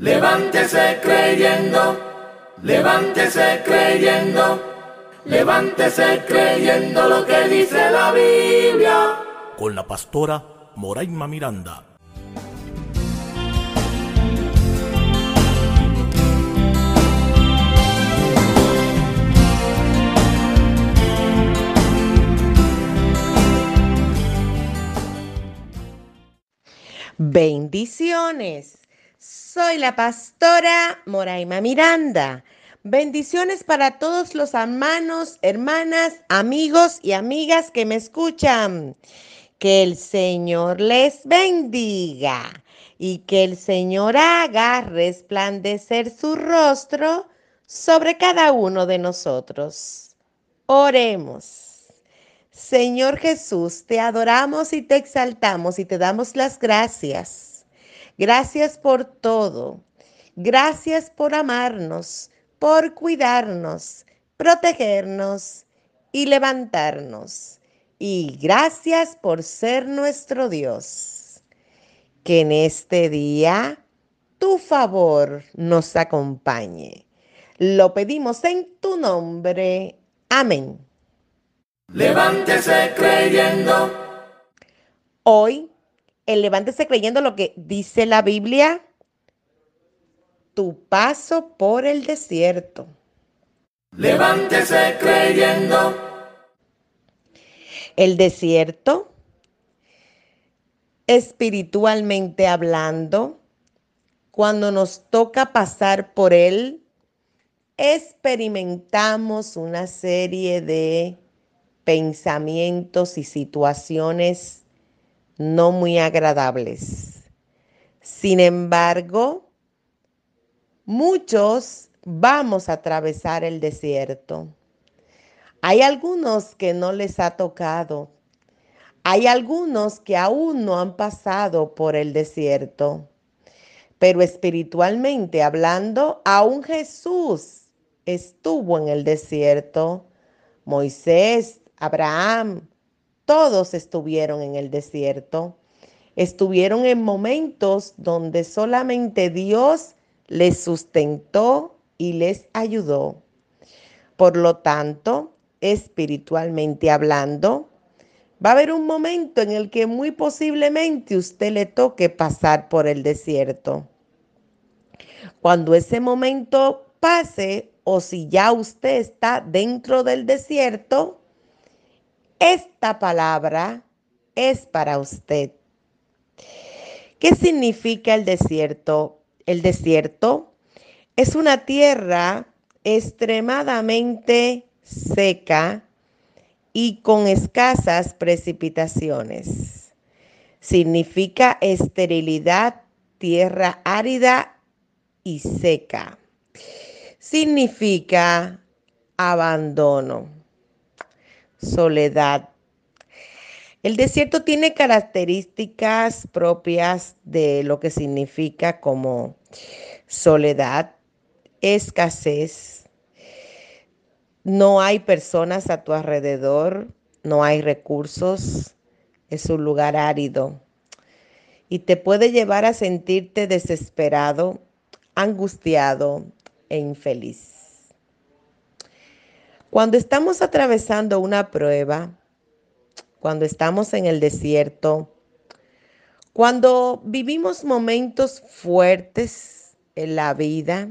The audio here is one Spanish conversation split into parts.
Levántese creyendo, levántese creyendo, levántese creyendo lo que dice la Biblia. Con la pastora Moraima Miranda. Bendiciones. Soy la pastora Moraima Miranda. Bendiciones para todos los hermanos, hermanas, amigos y amigas que me escuchan. Que el Señor les bendiga y que el Señor haga resplandecer su rostro sobre cada uno de nosotros. Oremos. Señor Jesús, te adoramos y te exaltamos y te damos las gracias Gracias por todo. Gracias por amarnos, por cuidarnos, protegernos y levantarnos. Y gracias por ser nuestro Dios. Que en este día tu favor nos acompañe. Lo pedimos en tu nombre. Amén. Levántese creyendo. Hoy el levántese creyendo lo que dice la Biblia, tu paso por el desierto. Levántese creyendo. El desierto, espiritualmente hablando, cuando nos toca pasar por él, experimentamos una serie de pensamientos y situaciones no muy agradables. Sin embargo, muchos vamos a atravesar el desierto. Hay algunos que no les ha tocado. Hay algunos que aún no han pasado por el desierto. Pero espiritualmente hablando, aún Jesús estuvo en el desierto. Moisés, Abraham, todos estuvieron en el desierto. Estuvieron en momentos donde solamente Dios les sustentó y les ayudó. Por lo tanto, espiritualmente hablando, va a haber un momento en el que muy posiblemente usted le toque pasar por el desierto. Cuando ese momento pase o si ya usted está dentro del desierto, esta palabra es para usted. ¿Qué significa el desierto? El desierto es una tierra extremadamente seca y con escasas precipitaciones. Significa esterilidad, tierra árida y seca. Significa abandono soledad. El desierto tiene características propias de lo que significa como soledad, escasez, no hay personas a tu alrededor, no hay recursos, es un lugar árido y te puede llevar a sentirte desesperado, angustiado e infeliz. Cuando estamos atravesando una prueba, cuando estamos en el desierto, cuando vivimos momentos fuertes en la vida,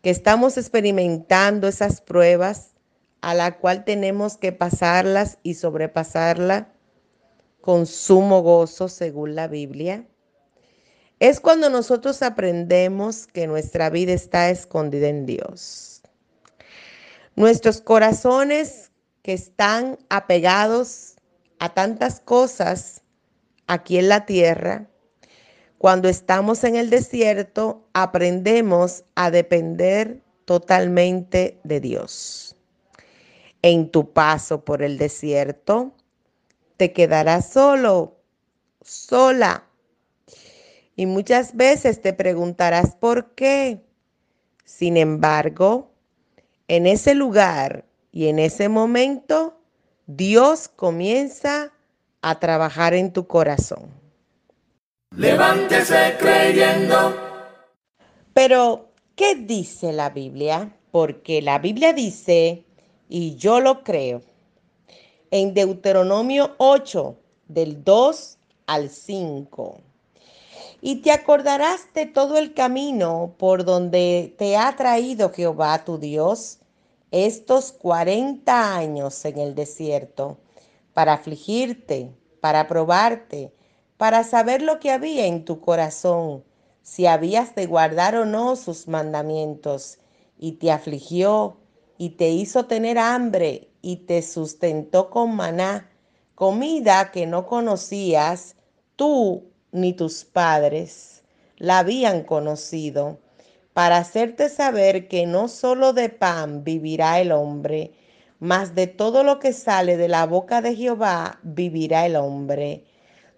que estamos experimentando esas pruebas a la cual tenemos que pasarlas y sobrepasarlas con sumo gozo según la Biblia, es cuando nosotros aprendemos que nuestra vida está escondida en Dios Nuestros corazones que están apegados a tantas cosas aquí en la tierra, cuando estamos en el desierto, aprendemos a depender totalmente de Dios. En tu paso por el desierto, te quedarás solo, sola. Y muchas veces te preguntarás por qué. Sin embargo, en ese lugar y en ese momento, Dios comienza a trabajar en tu corazón. Levántese creyendo. Pero, ¿qué dice la Biblia? Porque la Biblia dice, y yo lo creo, en Deuteronomio 8, del 2 al 5. Y te acordarás de todo el camino por donde te ha traído Jehová tu Dios estos 40 años en el desierto, para afligirte, para probarte, para saber lo que había en tu corazón, si habías de guardar o no sus mandamientos, y te afligió, y te hizo tener hambre, y te sustentó con maná, comida que no conocías tú ni tus padres la habían conocido, para hacerte saber que no solo de pan vivirá el hombre, mas de todo lo que sale de la boca de Jehová vivirá el hombre.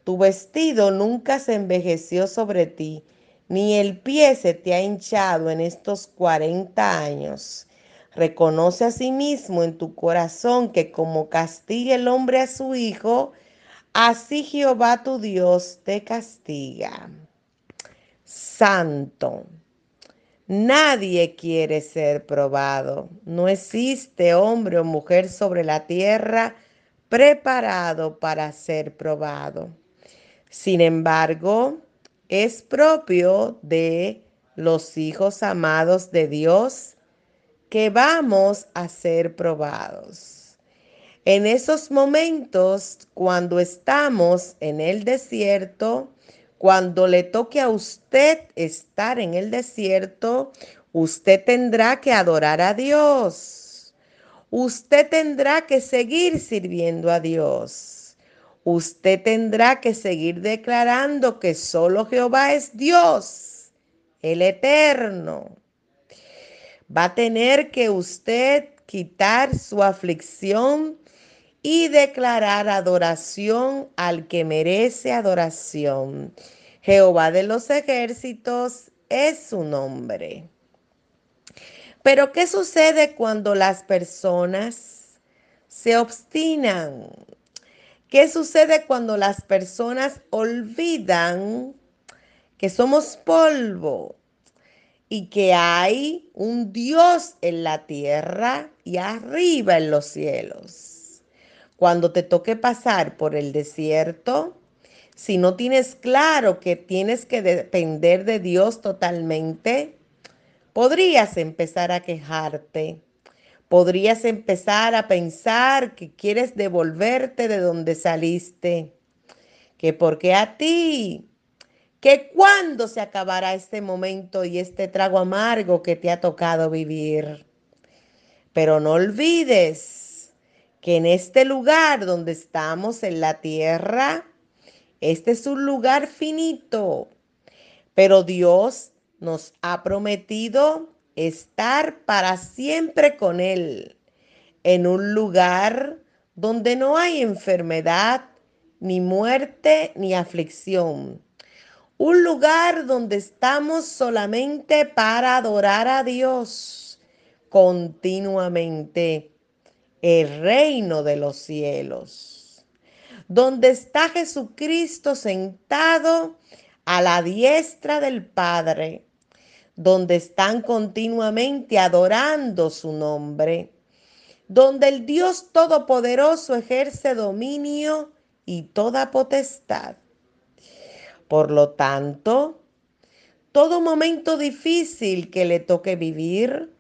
Tu vestido nunca se envejeció sobre ti, ni el pie se te ha hinchado en estos cuarenta años. Reconoce a sí mismo en tu corazón que como castiga el hombre a su hijo, así Jehová tu Dios te castiga. Santo. Nadie quiere ser probado. No existe hombre o mujer sobre la tierra preparado para ser probado. Sin embargo, es propio de los hijos amados de Dios que vamos a ser probados. En esos momentos, cuando estamos en el desierto, cuando le toque a usted estar en el desierto, usted tendrá que adorar a Dios. Usted tendrá que seguir sirviendo a Dios. Usted tendrá que seguir declarando que solo Jehová es Dios, el eterno. Va a tener que usted quitar su aflicción y declarar adoración al que merece adoración. Jehová de los ejércitos es su nombre. Pero ¿qué sucede cuando las personas se obstinan? ¿Qué sucede cuando las personas olvidan que somos polvo y que hay un Dios en la tierra y arriba en los cielos? Cuando te toque pasar por el desierto, si no tienes claro que tienes que depender de Dios totalmente, podrías empezar a quejarte. Podrías empezar a pensar que quieres devolverte de donde saliste. Que porque a ti, que cuando se acabará este momento y este trago amargo que te ha tocado vivir. Pero no olvides que en este lugar donde estamos en la tierra, este es un lugar finito, pero Dios nos ha prometido estar para siempre con Él, en un lugar donde no hay enfermedad, ni muerte, ni aflicción. Un lugar donde estamos solamente para adorar a Dios continuamente el reino de los cielos, donde está Jesucristo sentado a la diestra del Padre, donde están continuamente adorando su nombre, donde el Dios Todopoderoso ejerce dominio y toda potestad. Por lo tanto, todo momento difícil que le toque vivir,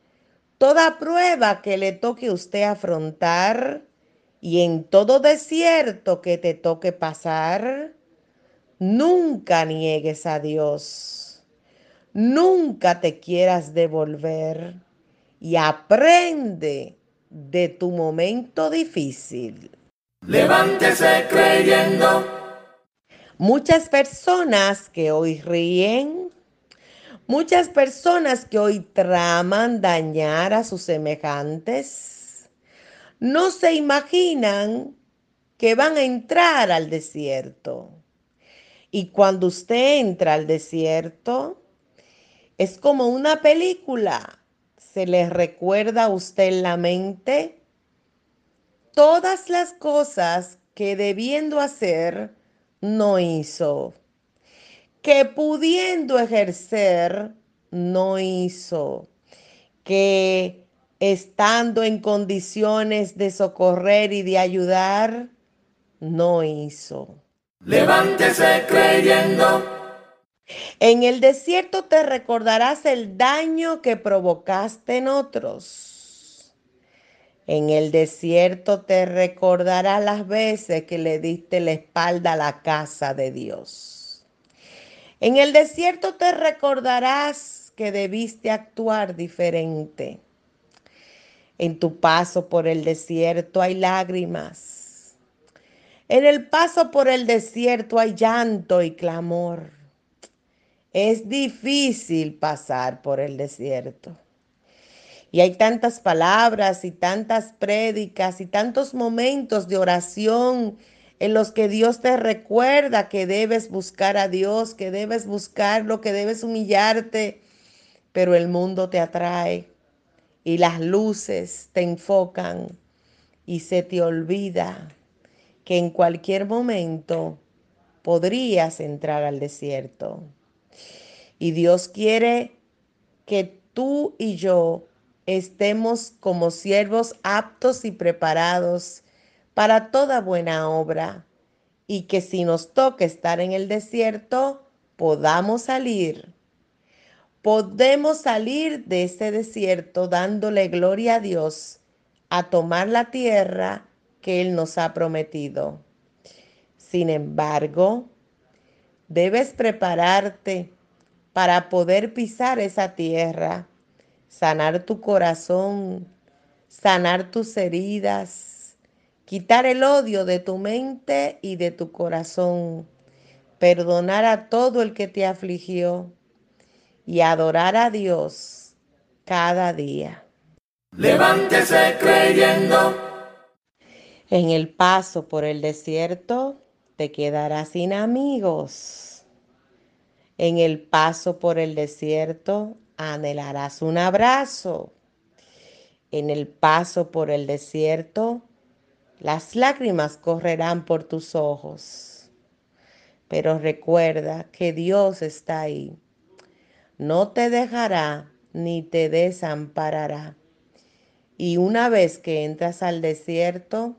Toda prueba que le toque usted afrontar y en todo desierto que te toque pasar, nunca niegues a Dios. Nunca te quieras devolver y aprende de tu momento difícil. Levántese creyendo. Muchas personas que hoy ríen Muchas personas que hoy traman dañar a sus semejantes no se imaginan que van a entrar al desierto. Y cuando usted entra al desierto, es como una película. Se le recuerda a usted en la mente todas las cosas que debiendo hacer no hizo que pudiendo ejercer no hizo que estando en condiciones de socorrer y de ayudar, no hizo. Levántese creyendo. En el desierto te recordarás el daño que provocaste en otros. En el desierto te recordarás las veces que le diste la espalda a la casa de Dios. En el desierto te recordarás que debiste actuar diferente. En tu paso por el desierto hay lágrimas. En el paso por el desierto hay llanto y clamor. Es difícil pasar por el desierto. Y hay tantas palabras y tantas prédicas y tantos momentos de oración en los que Dios te recuerda que debes buscar a Dios, que debes buscarlo, que debes humillarte, pero el mundo te atrae y las luces te enfocan y se te olvida que en cualquier momento podrías entrar al desierto. Y Dios quiere que tú y yo estemos como siervos aptos y preparados para toda buena obra y que si nos toca estar en el desierto, podamos salir podemos salir de ese desierto dándole gloria a Dios, a tomar la tierra que Él nos ha prometido. Sin embargo, debes prepararte para poder pisar esa tierra, sanar tu corazón, sanar tus heridas, quitar el odio de tu mente y de tu corazón, perdonar a todo el que te afligió y adorar a Dios cada día. Levántese creyendo. En el paso por el desierto te quedarás sin amigos. En el paso por el desierto anhelarás un abrazo. En el paso por el desierto las lágrimas correrán por tus ojos. Pero recuerda que Dios está ahí no te dejará ni te desamparará. Y una vez que entras al desierto,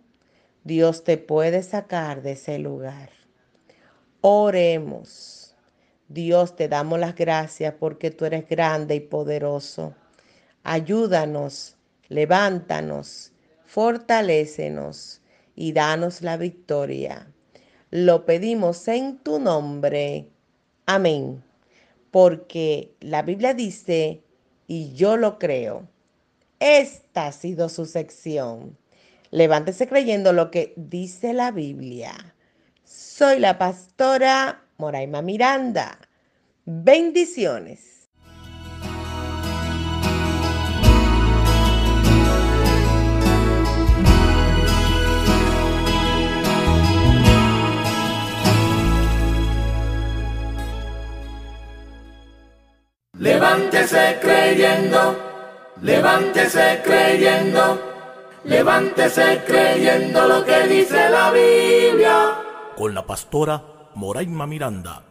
Dios te puede sacar de ese lugar. Oremos. Dios, te damos las gracias porque tú eres grande y poderoso. Ayúdanos, levántanos, fortalécenos y danos la victoria. Lo pedimos en tu nombre. Amén porque la Biblia dice, y yo lo creo, esta ha sido su sección. Levántese creyendo lo que dice la Biblia. Soy la pastora Moraima Miranda. Bendiciones. Levántese creyendo, levántese creyendo, levántese creyendo lo que dice la Biblia. Con la pastora Moraima Miranda.